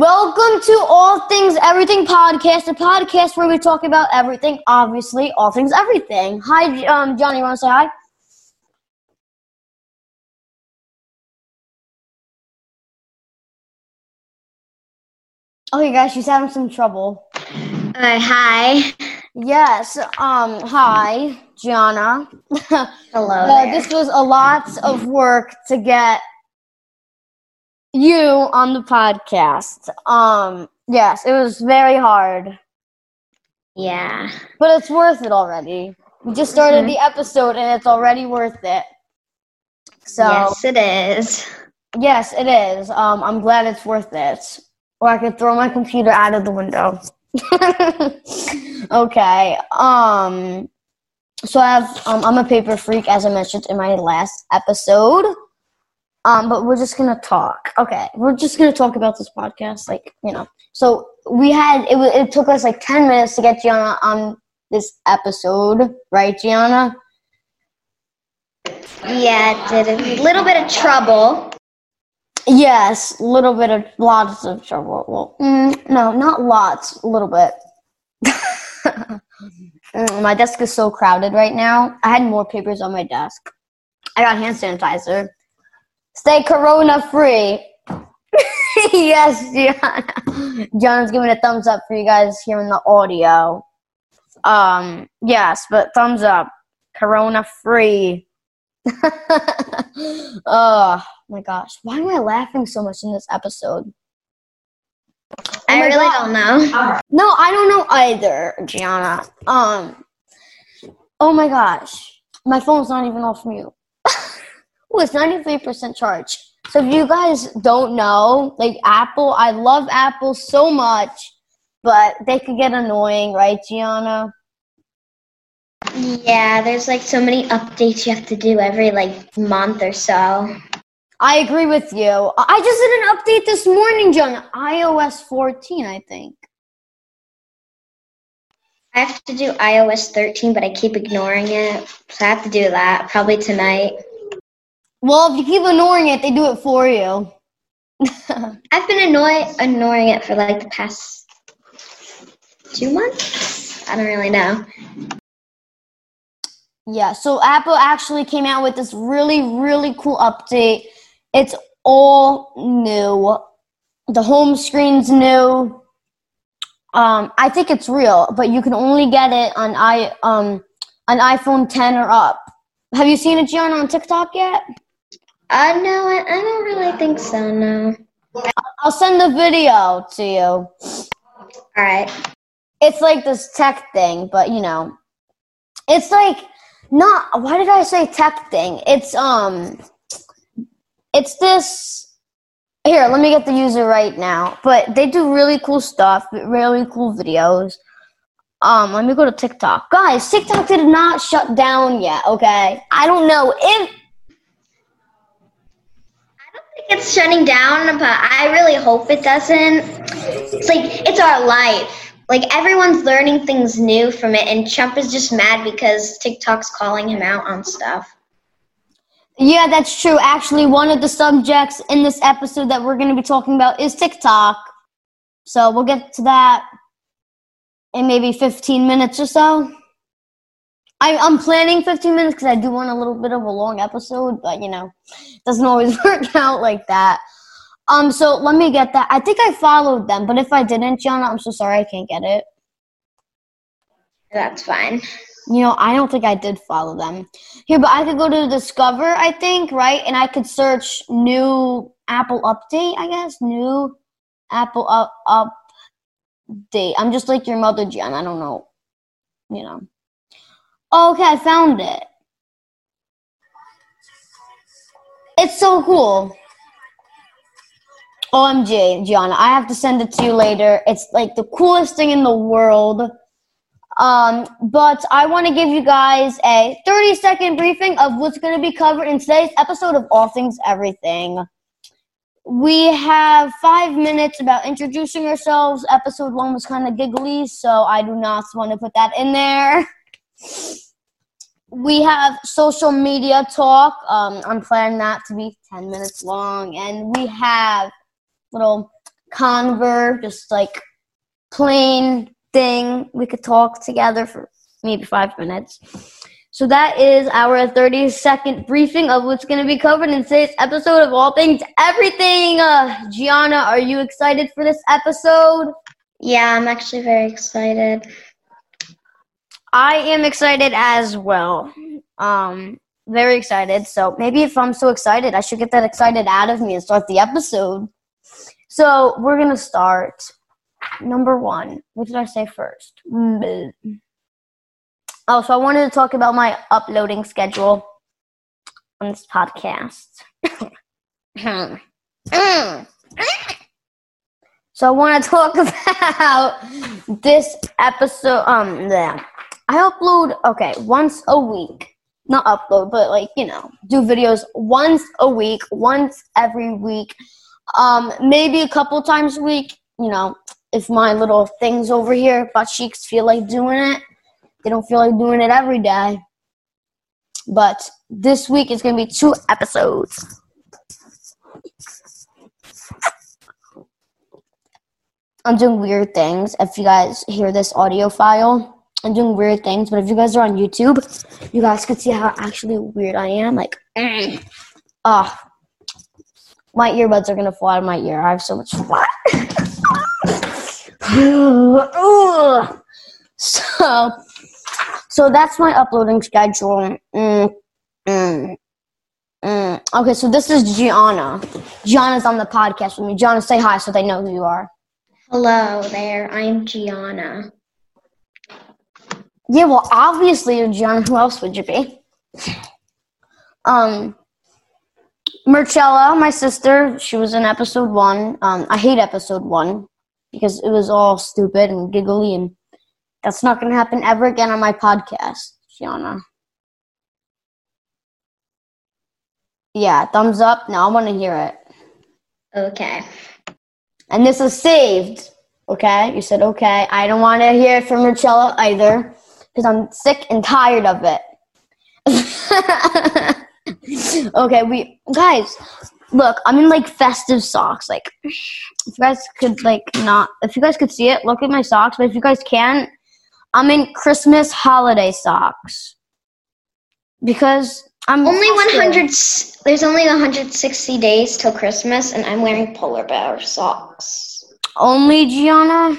Welcome to All Things Everything podcast, a podcast where we talk about everything, obviously, all things everything. Hi, um, Johnny, you want to say hi? Okay, guys, she's having some trouble. Uh, hi. Yes, um, hi, Gianna. Hello. Uh, this was a lot of work to get you on the podcast. Um, yes, it was very hard, yeah. but it's worth it already. We just started Mhm. the episode and it's already worth it. So, Yes, it is. yes, it is. Um, I'm glad it's worth it. Or I could throw my computer out of the window. okay. Um, so I have, um, I'm a paper freak, as I mentioned in my last episode. Um, but we're just gonna talk. Okay, we're just gonna talk about this podcast, like you know. So we had it. It took us like ten minutes to get Gianna on this episode, right, Gianna? Yeah, it did a little bit of trouble. Yes, a little bit of lots of trouble. Well, mm, no, not lots, a little bit. Mm, my desk is so crowded right now. I had more papers on my desk. I got hand sanitizer. Stay corona free. yes, Gianna. John's giving a thumbs up for you guys hearing the audio. Um, yes, but thumbs up. Corona free. oh my gosh. Why am I laughing so much in this episode? Oh I really God. don't know. No, I don't know either, Gianna. Um, oh my gosh, my phone's not even off mute. Oh, it's ninety three percent charge. So if you guys don't know, like Apple, I love Apple so much, but they could get annoying, right, Gianna? Yeah, there's like so many updates you have to do every like month or so. I agree with you. I just did an update this morning, Gianna. iOS fourteen, I think. I have to do iOS 13, but I keep ignoring it. So I have to do that probably tonight. Well, if you keep ignoring it, they do it for you. I've been annoy- ignoring it for like the past two months. I don't really know. Yeah, so Apple actually came out with this really, really cool update. It's all new. The home screen's new. Um, I think it's real, but you can only get it on i um on iPhone 10 or up. Have you seen it, Gianna, on TikTok yet? Uh, no, I, I don't really think so, no. I'll send the video to you. All right. It's like this tech thing, but you know, it's like not. Why did I say tech thing? It's um, it's this. Here, let me get the user right now. But they do really cool stuff, really cool videos. Um, let me go to TikTok, guys. TikTok did not shut down yet. Okay, I don't know if it's shutting down, but I really hope it doesn't. It's like it's our life. Like everyone's learning things new from it, and Trump is just mad because TikTok's calling him out on stuff. Yeah, that's true. Actually, one of the subjects in this episode that we're going to be talking about is TikTok. So we'll get to that in maybe 15 minutes or so. I, I'm planning 15 minutes because I do want a little bit of a long episode, but you know, it doesn't always work out like that. Um, so let me get that. I think I followed them, but if I didn't, Gianna, I'm so sorry I can't get it. That's fine. You know, I don't think I did follow them. Here, but I could go to Discover, I think, right? And I could search new Apple update, I guess. New Apple up update. I'm just like your mother, Jen. I don't know. You know. Okay, I found it. It's so cool. OMG, Gianna. I have to send it to you later. It's like the coolest thing in the world. Um, but I want to give you guys a 30 second briefing of what's going to be covered in today's episode of All Things Everything. We have five minutes about introducing ourselves. Episode one was kind of giggly, so I do not want to put that in there. We have social media talk. Um, I'm planning that to be 10 minutes long. And we have little conver, just like plain thing. We could talk together for maybe five minutes. So that is our 30 second briefing of what's going to be covered in today's episode of All Things Everything. Uh, Gianna, are you excited for this episode? Yeah, I'm actually very excited. I am excited as well. Um, very excited. So maybe if I'm so excited, I should get that excited out of me and start the episode. So we're gonna start. Number one. What did I say first? Oh, so I wanted to talk about my uploading schedule on this podcast. so I want to talk about this episode. Um, yeah. I upload okay once a week. Not upload, but like you know, do videos once a week, once every week, um, maybe a couple times a week. You know, if my little things over here, butt cheeks, feel like doing it they don't feel like doing it every day. But this week is going to be two episodes. I'm doing weird things. If you guys hear this audio file, I'm doing weird things. But if you guys are on YouTube, you guys can see how actually weird I am. Like, ah, oh, my earbuds are gonna fall out of my ear. I have so much fun. so so that's my uploading schedule. Mm, mm, mm. Okay, so this is Gianna. Gianna's on the podcast with me. Gianna, say hi so they know who you are. Hello there, I'm Gianna. Yeah, well, obviously Gianna. Who else would you be? Um, Marcella, my sister, she was in episode one. Um, I hate episode one because it was all stupid and giggly and that's not going to happen ever again on my podcast, Gianna. Yeah, thumbs up. Now I want to hear it. Okay. And this is saved. Okay? You said, okay. I don't want to hear it from Marcella either because I'm sick and tired of it. okay, we guys, look, I'm in like festive socks. Like, if you guys could like not, if you guys could see it, look at my socks. But if you guys can't, I'm in Christmas holiday socks because I'm only 100. There's only 160 days till Christmas, and I'm wearing polar bear socks. Only Gianna.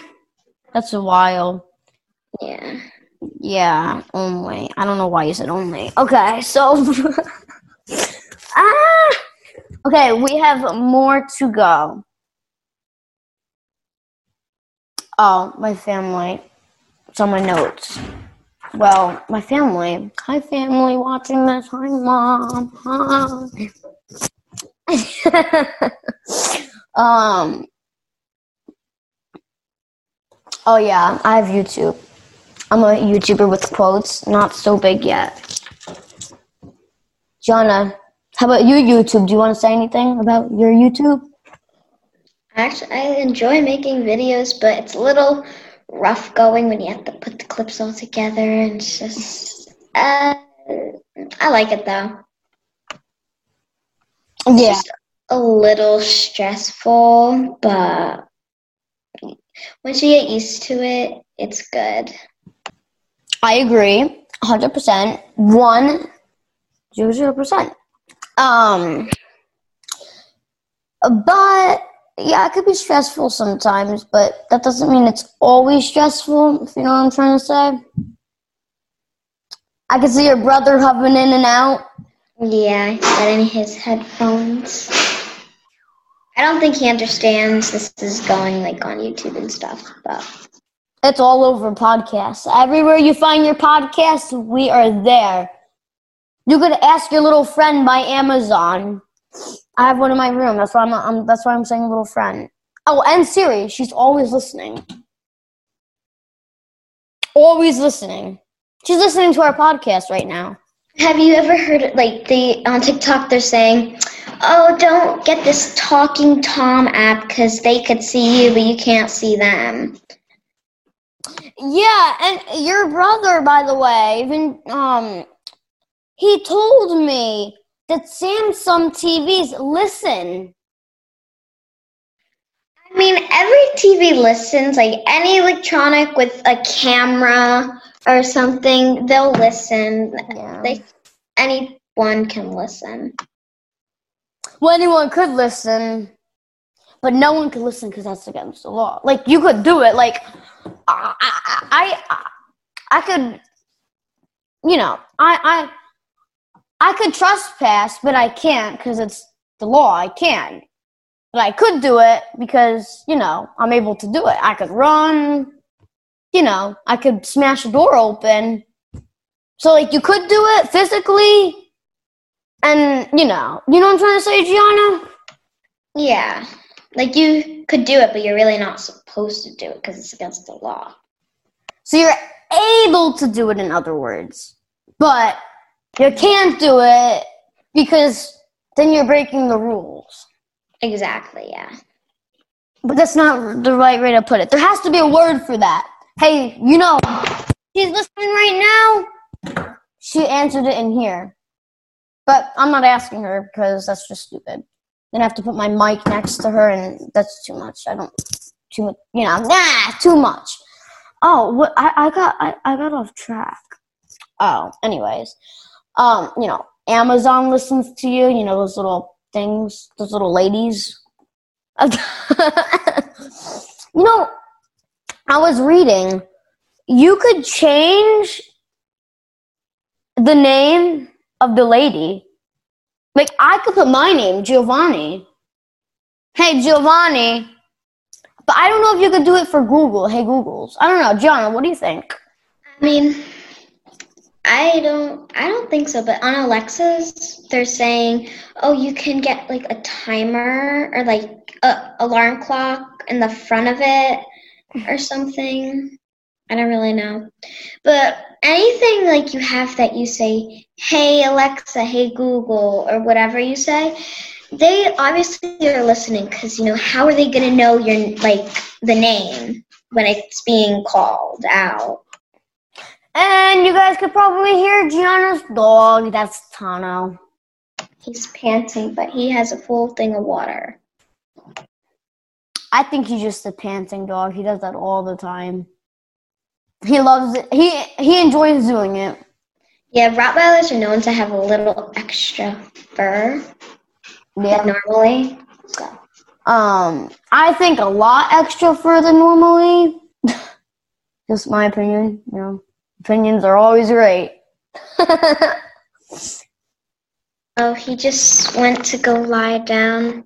That's a while. Yeah. Yeah, only. I don't know why you said only. Okay, so. ah! Okay, we have more to go. Oh, my family. It's on my notes. Well, my family. Hi, family watching this. Hi, mom. Hi. um. Oh yeah, I have YouTube. I'm a YouTuber with quotes. Not so big yet. Gianna, how about your YouTube? Do you want to say anything about your YouTube? Actually, I enjoy making videos, but it's a little rough going when you have to put the clips all together and it's just uh, I like it though. It's yeah. a little stressful, but once you get used to it, it's good. I agree. 100%. 1 0%. Um but yeah, it could be stressful sometimes, but that doesn't mean it's always stressful, if you know what I'm trying to say. I can see your brother hovering in and out. Yeah, getting his headphones. I don't think he understands this is going like on YouTube and stuff, but it's all over podcasts. Everywhere you find your podcast, we are there. You could ask your little friend by Amazon. I have one in my room. That's why I'm, I'm that's why I'm saying little friend. Oh, and Siri, she's always listening. Always listening. She's listening to our podcast right now. Have you ever heard like the on TikTok they're saying, "Oh, don't get this Talking Tom app because they could see you, but you can't see them." Yeah, and your brother, by the way, even um, he told me that Samsung TVs listen. I mean, every TV listens, like any electronic with a camera or something, they'll listen. Yeah. They, anyone can listen. Well, anyone could listen, but no one could listen because that's against the law. Like you could do it. Like I, I, I, could, you know, I, I, I could trespass, but I can't because it's the law. I can, but I could do it because you know I'm able to do it. I could run. You know, I could smash a door open. So like you could do it physically, and you know, you know what I'm trying to say, Gianna. Yeah. Like you could do it, but you're really not supposed to do it because it's against the law. So you're able to do it, in other words, but you can't do it because then you're breaking the rules. Exactly, yeah. But that's not the right way to put it. There has to be a word for that. Hey, you know, she's listening right now. She answered it in here. But I'm not asking her because that's just stupid. Then I have to put my mic next to her, and that's too much. I don't, too much, you know, nah, too much. Oh, what, I, I got, I, I got off track. Oh, anyways, um, you know, Amazon listens to you. You know those little things, those little ladies. you know, I was reading. You could change the name of the lady. Like I could put my name, Giovanni. Hey Giovanni. But I don't know if you could do it for Google. Hey Googles. I don't know. Gianna, what do you think? I mean, I don't I don't think so, but on Alexa's they're saying, "Oh, you can get like a timer or like a alarm clock in the front of it or something." I don't really know. But anything like you have that you say, "Hey Alexa, hey Google," or whatever you say, they obviously are listening because you know how are they going to know your like the name when it's being called out? And you guys could probably hear Gianna's dog. That's Tano. He's panting, but he has a full thing of water. I think he's just a panting dog. He does that all the time. He loves it. He he enjoys doing it. Yeah, Rottweilers are known to have a little extra fur Yeah. than normally. So Um, I think a lot extra fur than normally. Just my opinion. You know, opinions are always great. Oh, he just went to go lie down.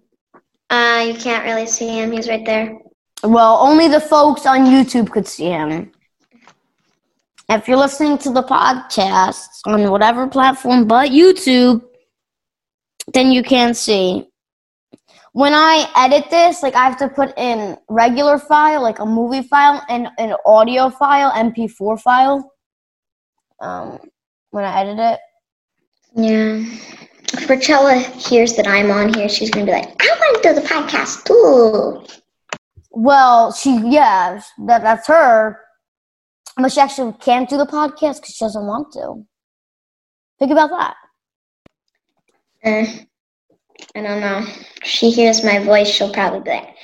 Uh, you can't really see him. He's right there. well, only the folks on YouTube could see him. If you're listening to the podcast on whatever platform but YouTube, then you can see. When I edit this, like I have to put in regular file, like a movie file, and an audio file, MP4 file. Um, when I edit it, Yeah. If Rachella hears that I'm on here, she's gonna be like, "I want to do the podcast too." well, she yeah, that that's her, but she actually can't do the podcast because she doesn't want to. Think about that. Eh, I don't know. She hears my voice, she'll probably be like,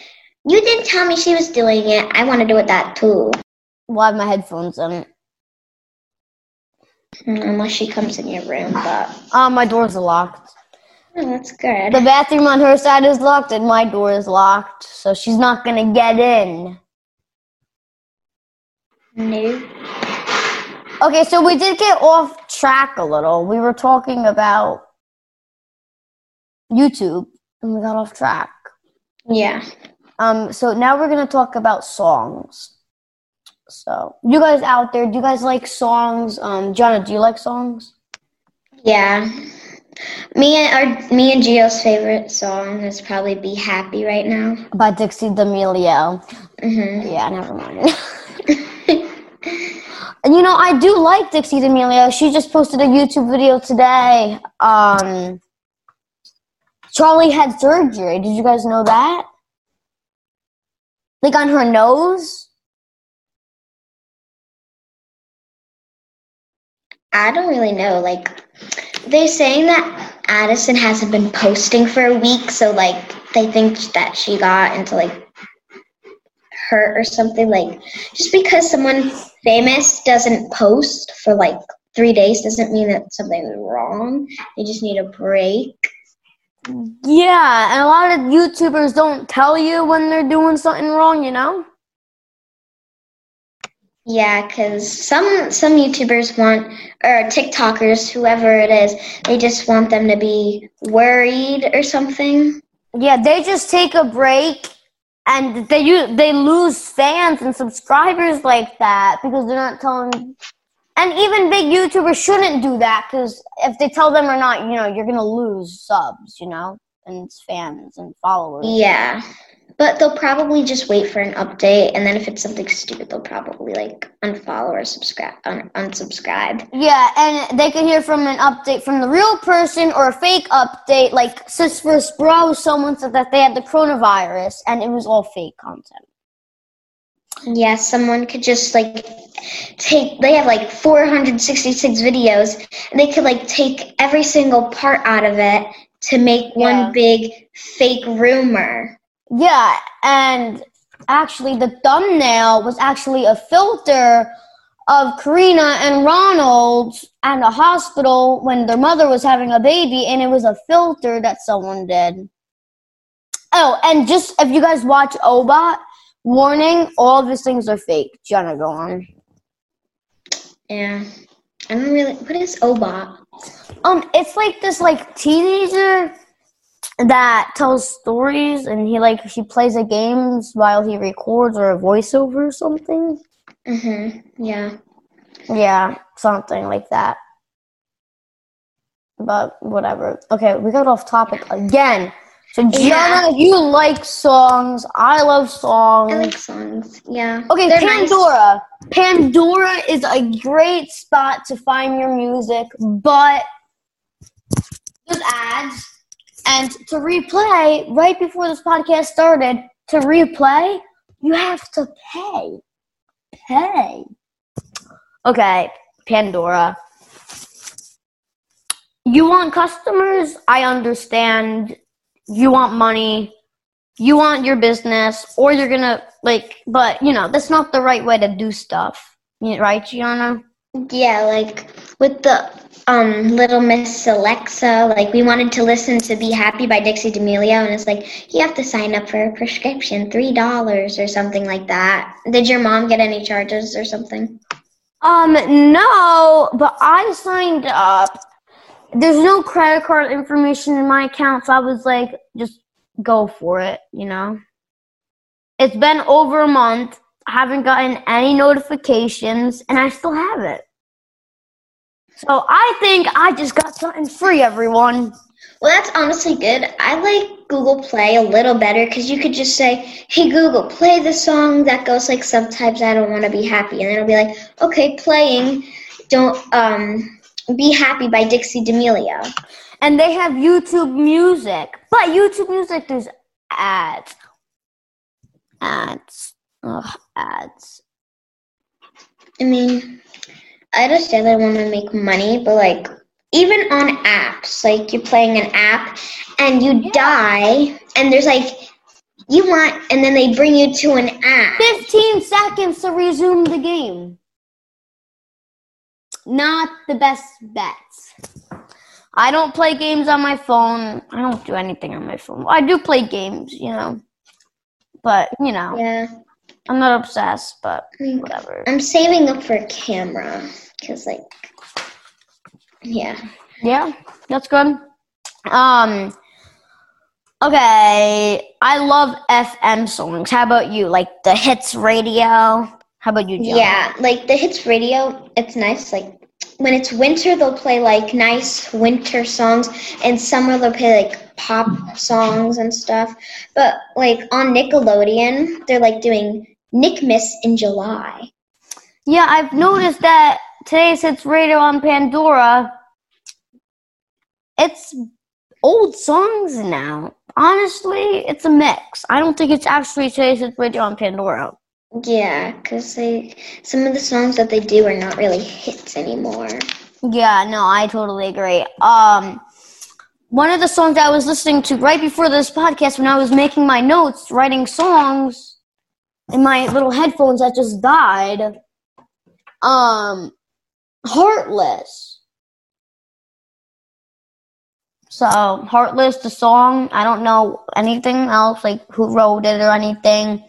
"You didn't tell me she was doing it. I want to do it that too." Well, I have my headphones in. Mm, Unless she comes in your room, but Um, my doors are locked. oh, that's good. The bathroom on her side is locked, and my door is locked, so she's not gonna get in. No. Okay, so we did get off track a little. We were talking about YouTube, and we got off track. Yeah. Um, so now we're gonna talk about songs. So, you guys out there, do you guys like songs? Um, Gianna, do you like songs? Yeah. Me and our me and Gio's favorite song is probably "Be Happy" right now. By Dixie D'Amelio. hmm Yeah, never mind. And you know, I do like Dixie D'Amelio. She just posted a YouTube video today. Um, Charlie had surgery. Did you guys know that? Like on her nose? I don't really know. Like they're saying that Addison hasn't been posting for a week, so like they think that she got into like hurt or something. Like just because someone famous doesn't post for like three days doesn't mean that something's wrong. They just need a break. Yeah, and a lot of YouTubers don't tell you when they're doing something wrong, you know? Yeah, because some some YouTubers want or TikTokers, whoever it is, they just want them to be worried or something. Yeah, they just take a break and they u- they lose fans and subscribers like that because they're not telling. And even big YouTubers shouldn't do that because if they tell them or not, you know, you're gonna lose subs, you know, and fans and followers. Yeah. But they'll probably just wait for an update, and then if it's something stupid, they'll probably like unfollow or subscribe, un- unsubscribe. Yeah, and they could hear from an update from the real person or a fake update. Like Sis vs. Bro, someone said that they had the coronavirus, and it was all fake content. Yeah, someone could just like take. They have like 466 videos, and they could like take every single part out of it to make Yeah. one big fake rumor. Yeah, and actually, the thumbnail was actually a filter of Karina and Ronald at a hospital when their mother was having a baby, and it was a filter that someone did. Oh, and just if you guys watch Obot, warning, all of these things are fake. Jenna, go on. Yeah, I don't really. What is Obot? Um, it's like this like teenager that tells stories, and he like he plays a games while he records or a voiceover or something. Mhm. Yeah. Yeah, something like that. But whatever. Okay, we got off topic again. So Gianna, Yeah. you like songs. I love songs. I like songs. Yeah. okay, They're nice. Pandora. Pandora is a great spot to find your music, but there's ads. And to replay, right before this podcast started, to replay, you have to pay. Pay. Okay, Pandora. You want customers? I understand. You want money. You want your business, or you're gonna like, but you know, that's not the right way to do stuff. Right, Gianna? Yeah, like with the um Little Miss Alexa, like we wanted to listen to Be Happy by Dixie D'Amelio and it's like you have to sign up for a prescription, three dollars or something like that. Did your mom get any charges or something? Um, no, but I signed up. There's no credit card information in my account, so I was like, just go for it, you know? It's been over a month. I haven't gotten any notifications, and I still have it. So I think I just got something free, everyone. Well, that's honestly good. I like Google Play a little better because you could just say, "Hey Google, play the song that goes like sometimes I don't want to be happy," and then it'll be like, "Okay, playing, don't um, be happy by Dixie D'Amelio." And they have YouTube music, but YouTube music there's ads. Ads. Ugh, ads. I mean, I understand they want to make money, but like even on apps, like you're playing an app and you Yeah. die, and there's like you want, and then they bring you to an app. 15 seconds to resume the game. Not the best bets. I don't play games on my phone. I don't do anything on my phone. I do play games, you know. But, you know, Yeah, I'm not obsessed, but whatever. I'm saving up for a camera because, like, yeah. Yeah, that's good. Um Okay, I love FM songs. How about you? Like the hits radio? How about you, John? Yeah, like the hits radio, it's nice. Like when it's winter, they'll play like nice winter songs, and summer they'll play like pop songs and stuff. But like on Nickelodeon, they're like doing Nickmas in July. Yeah, I've noticed that today's hits radio on Pandora. It's old songs now. Honestly, it's a mix. I don't think it's actually today's hits radio on Pandora. Yeah, because they some of the songs that they do are not really hits anymore. Yeah, no, I totally agree. Um, one of the songs I was listening to right before this podcast when I was making my notes, writing songs, in my little headphones that just died. Um, Heartless. So, Heartless, the song, I don't know anything else, like who wrote it or anything.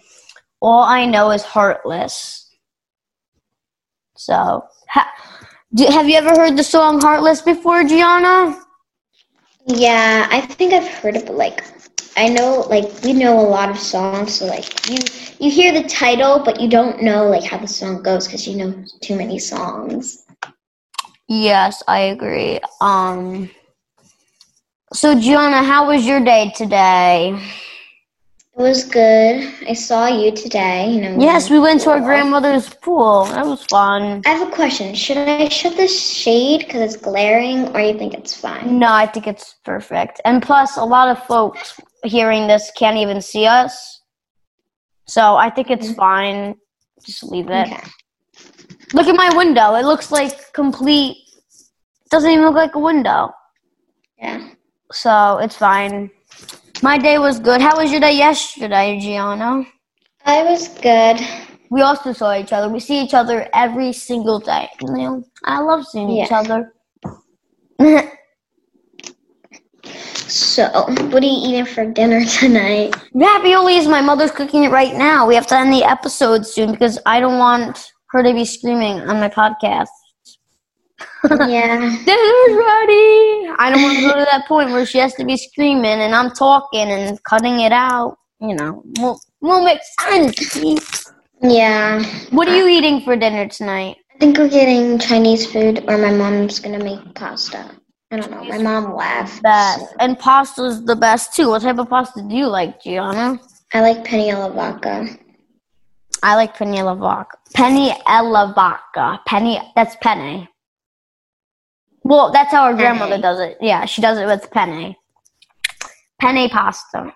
All I know is Heartless. So, ha- do, have you ever heard the song Heartless before, Gianna? Yeah, I think I've heard it, but like, I know, like, we know a lot of songs, so like, you you hear the title, but you don't know like how the song goes because you know too many songs. Yes, I agree. Um, so Gianna, how was your day today? It was good. I saw you today. You know. Yes, we went to our grandmother's pool. That was fun. I have a question. Should I shut the shade because it's glaring, or you think it's fine? No, I think it's perfect. And plus, a lot of folks hearing this can't even see us. So I think it's mm-hmm. fine. Just leave it. Okay. Look at my window. It looks like complete. Doesn't even look like a window. Yeah. So it's fine. My day was good. How was your day yesterday, Gianna? I was good. We also saw each other. We see each other every single day. You know, I love seeing each Yeah. other. So, what are you eating for dinner tonight? Ravioli is my mother's cooking it right now. We have to end the episode soon because I don't want her to be screaming on my podcast. Yeah. Dinner's ready. I don't want to go to that point where she has to be screaming and I'm talking and cutting it out. You know, won't, won't make sense. Yeah. What are you eating for dinner tonight? I think we're getting Chinese food, or my mom's gonna make pasta. I don't know. My mom laughed. Best. And pasta's the best too. What type of pasta do you like, Gianna? I like penne alla vodka. I like penne alla vodka. Penne alla vodka. Penny, that's penne. Well, that's how our grandmother does it. Yeah, she does it with penne. Penne pasta.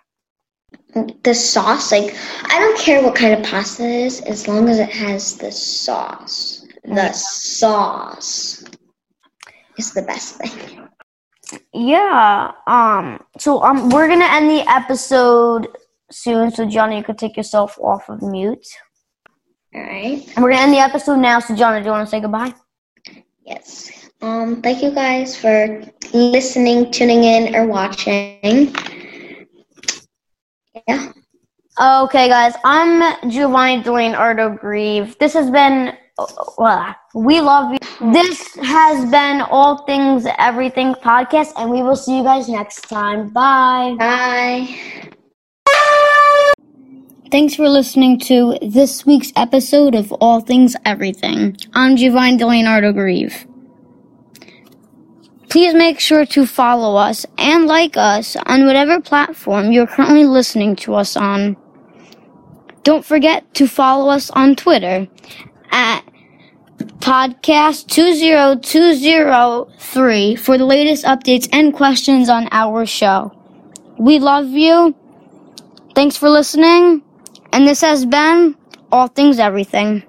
The sauce, like, I don't care what kind of pasta it is, as long as it has the sauce. The sauce is the best thing. Yeah. Um. So um, we're gonna end the episode soon. So Johnny, you could take yourself off of mute. All right. And we're gonna end the episode now. So Johnny, do you want to say goodbye? Yes. Um. Thank you guys for listening, tuning in, or watching. Yeah. Okay, guys. I'm Giovanni Leonardo Grieve. This has been. Well, we love you. This has been All Things Everything podcast, and we will see you guys next time. Bye. Bye. Thanks for listening to this week's episode of All Things Everything. I'm Giovanni Leonardo Grieve. Please make sure to follow us and like us on whatever platform you're currently listening to us on. Don't forget to follow us on Twitter at podcast20203 for the latest updates and questions on our show. We love you. Thanks for listening. And this has been All Things Everything.